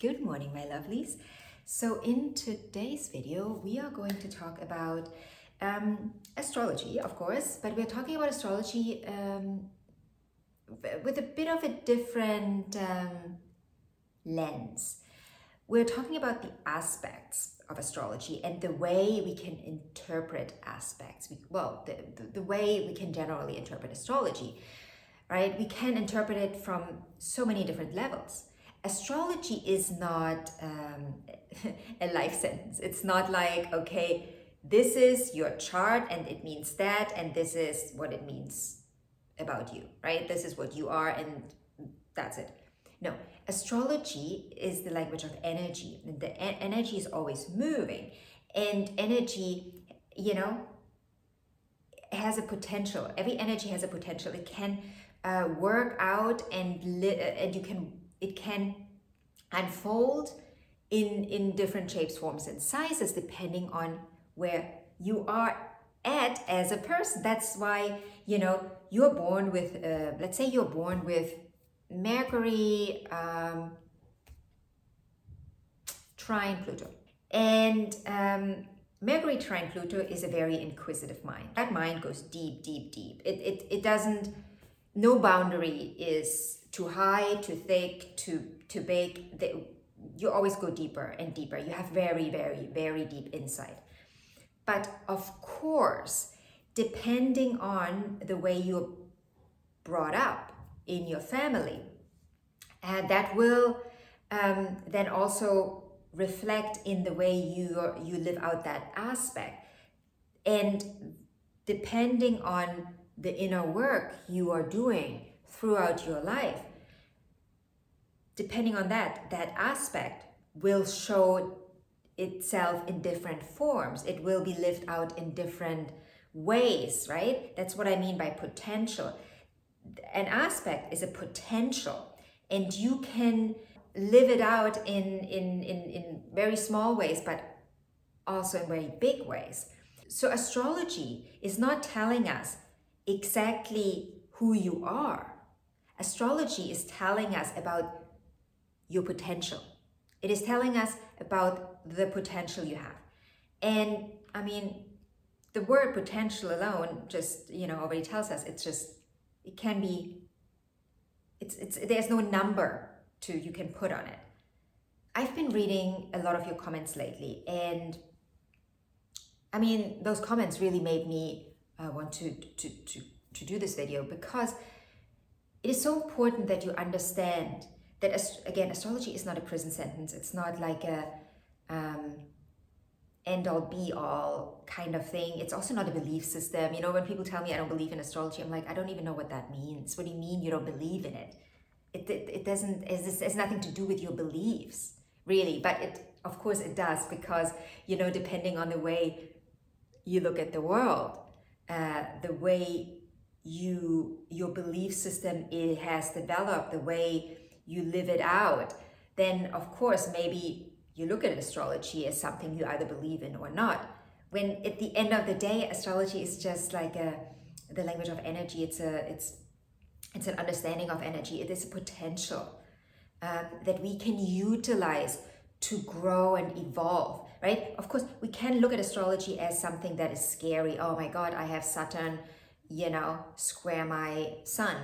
Good morning, my lovelies. So, in today's video, we are going to talk about um, astrology, of course, but we're talking about astrology um, with a bit of a different um, lens. We're talking about the aspects of astrology and the way we can interpret aspects. We, well, the, the, the way we can generally interpret astrology, right? We can interpret it from so many different levels astrology is not um, a life sentence. It's not like, okay, this is your chart and it means that, and this is what it means about you, right? This is what you are, and that's it. No, astrology is the language of energy. The e- energy is always moving, and energy, you know, has a potential. Every energy has a potential. It can uh, work out, and li- and you can it can unfold in, in different shapes, forms, and sizes depending on where you are at as a person. That's why, you know, you're born with, uh, let's say you're born with Mercury um, trine Pluto. And um, Mercury trine Pluto is a very inquisitive mind. That mind goes deep, deep, deep. It, it, it doesn't, no boundary is too high, too thick, too too big. They, you always go deeper and deeper. You have very, very, very deep insight. But of course, depending on the way you're brought up in your family, uh, that will um, then also reflect in the way you you live out that aspect. And depending on the inner work you are doing throughout your life, depending on that, that aspect will show itself in different forms. It will be lived out in different ways, right? That's what I mean by potential. An aspect is a potential, and you can live it out in, in, in, in very small ways, but also in very big ways. So, astrology is not telling us exactly who you are. Astrology is telling us about your potential. It is telling us about the potential you have. And I mean, the word potential alone just, you know, already tells us it's just, it can be, it's, it's, there's no number to, you can put on it. I've been reading a lot of your comments lately, and I mean, those comments really made me uh, want to, to, to, to do this video because it is so important that you understand that again astrology is not a prison sentence. It's not like a um, end all be all kind of thing. It's also not a belief system. You know when people tell me i don't believe in astrology i'm like i don't even know what that means. What do you mean you don't believe in it? It, it, it doesn't it has nothing to do with your beliefs really. But it of course it does because you know depending on the way you look at the world uh, the way you your belief system it has developed the way you live it out, then of course maybe you look at astrology as something you either believe in or not. When at the end of the day, astrology is just like a the language of energy. It's a it's it's an understanding of energy. It is a potential um, that we can utilize to grow and evolve. Right? Of course, we can look at astrology as something that is scary. Oh my God, I have Saturn, you know, square my sun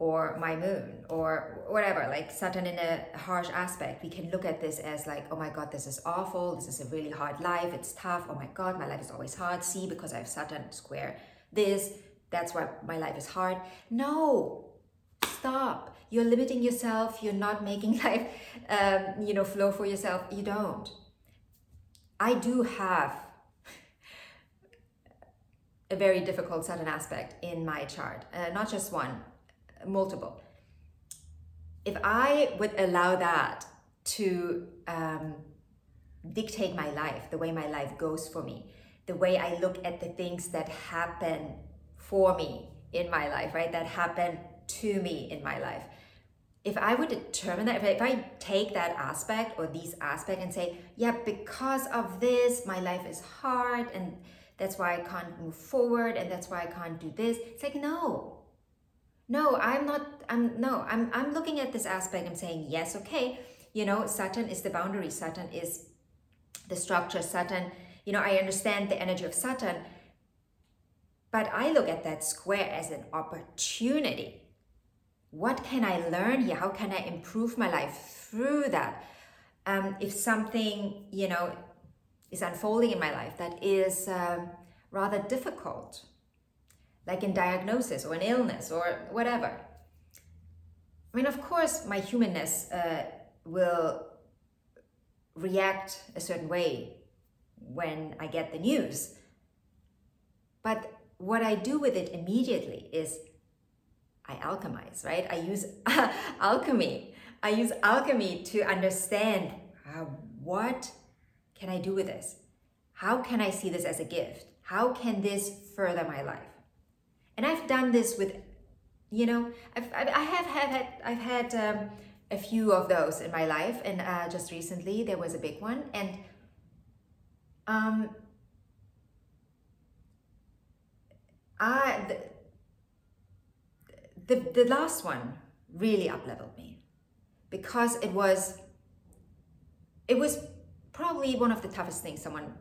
or my moon or whatever like saturn in a harsh aspect. We can look at this as like oh my god this is awful. This is a really hard life. It's tough. Oh my god my life is always hard. See because i have saturn square this that's why my life is hard. No stop. You're limiting yourself. You're not making life um, you know flow for yourself. You don't. I do have a very difficult Saturn aspect in my chart. Uh, not just one, multiple. If I would allow that to um, dictate my life, the way my life goes for me, the way I look at the things that happen for me in my life, right? That happen to me in my life. If I would determine that, if I take that aspect or these aspect and say, yeah, because of this, my life is hard and that's why I can't move forward and that's why I can't do this. It's like, no, no i'm not i'm no i'm i'm looking at this aspect i'm saying yes okay you know, Saturn is the boundary, Saturn is the structure, Saturn, you know, I understand the energy of Saturn, but I look at that square as an opportunity. What can I learn here? How can I improve my life through that? Um, if something, you know, is unfolding in my life that is um, rather difficult, like in diagnosis or an illness or whatever. I mean, of course, my humanness uh, will react a certain way when I get the news. But what I do with it immediately is I alchemize, right? I use alchemy. I use alchemy to understand uh, what can I do with this? How can I see this as a gift? How can this further my life? And I've done this with, you know, I've, I have had, I've had um, a few of those in my life. And uh, just recently there was a big one. And um, I, the, the, the last one really upleveled me because it was, it was probably one of the toughest things someone,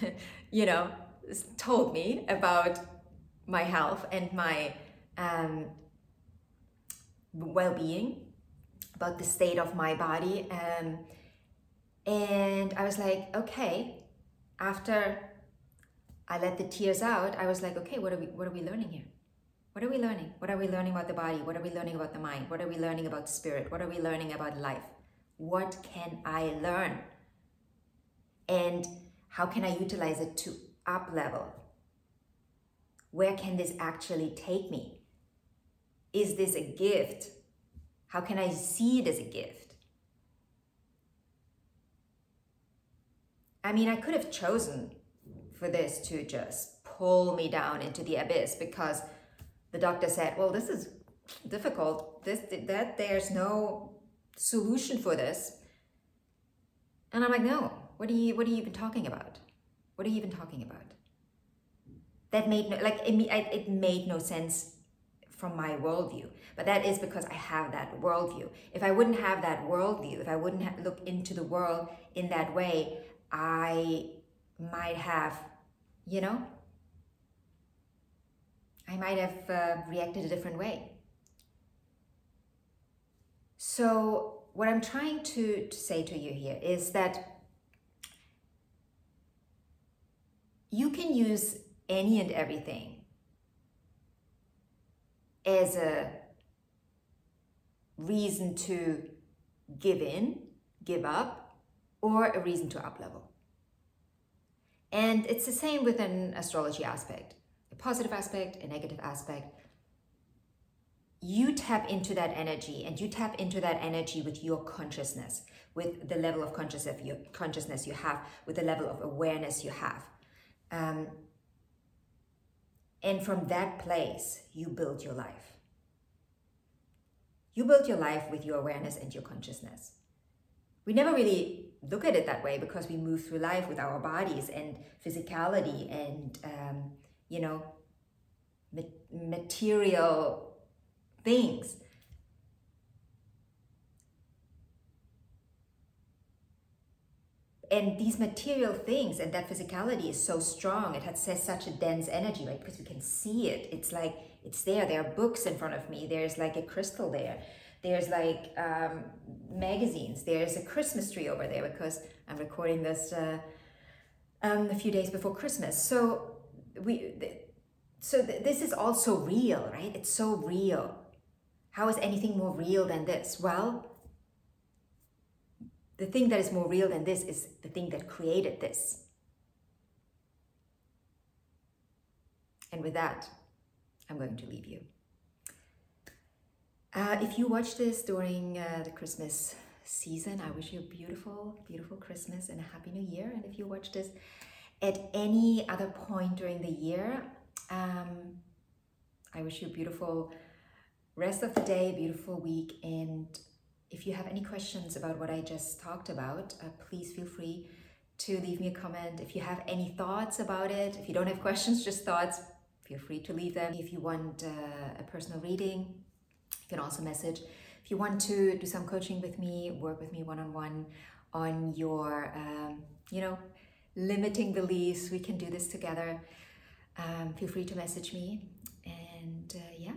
you know, told me about my health and my um, well-being, about the state of my body. Um, and I was like, okay, after I let the tears out, I was like, okay, what are we, what are we learning here? What are we learning? What are we learning about the body? What are we learning about the mind? What are we learning about the spirit? What are we learning about life? What can I learn? And how can I utilize it to up level? Where can this actually take me? Is this a gift? How can I see it as a gift? I mean, I could have chosen for this to just pull me down into the abyss because the doctor said, well, this is difficult. This, that, there's no solution for this. And I'm like, no, what are you, what are you even talking about? What are you even talking about? That made no, like, it, it made no sense from my worldview. But that is because I have that worldview. If I wouldn't have that worldview, if I wouldn't have, look into the world in that way, I might have, you know, I might have uh, reacted a different way. So, what I'm trying to, to say to you here is that you can use any and everything as a reason to give in, give up, or a reason to up level. And it's the same with an astrology aspect, a positive aspect, a negative aspect. You tap into that energy and you tap into that energy with your consciousness, with the level of consciousness you, have, with the level of awareness you have. Um, and from that place, you build your life. You build your life with your awareness and your consciousness. We never really look at it that way because we move through life with our bodies and physicality and um, you know ma- material things and these material things and that physicality is so strong it has such a dense energy right because we can see it it's like it's there there are books in front of me there's like a crystal there there's like um, magazines. There's a Christmas tree over there because I'm recording this uh, um, a few days before Christmas. So we, so th this is also real, right? It's so real. How is anything more real than this? Well, the thing that is more real than this is the thing that created this. And with that, I'm going to leave you. Uh, if you watch this during uh, the Christmas season, I wish you a beautiful, beautiful Christmas and a happy new year. And if you watch this at any other point during the year, um, I wish you a beautiful rest of the day, beautiful week. And if you have any questions about what I just talked about, uh, please feel free to leave me a comment. If you have any thoughts about it, if you don't have questions, just thoughts, feel free to leave them. If you want uh, a personal reading, you can also message If you want to do some coaching with me, work with me one on one on your, um, you know, limiting beliefs, we can do this together. Um, feel free to message me. And uh, yeah,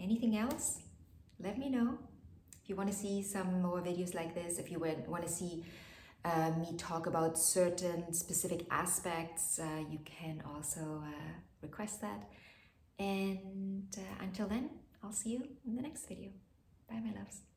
anything else, let me know. If you want to see some more videos like this, if you want to see uh, me talk about certain specific aspects, uh, you can also uh, request that. And uh, until then, I'll see you in the next video. Bye, my loves.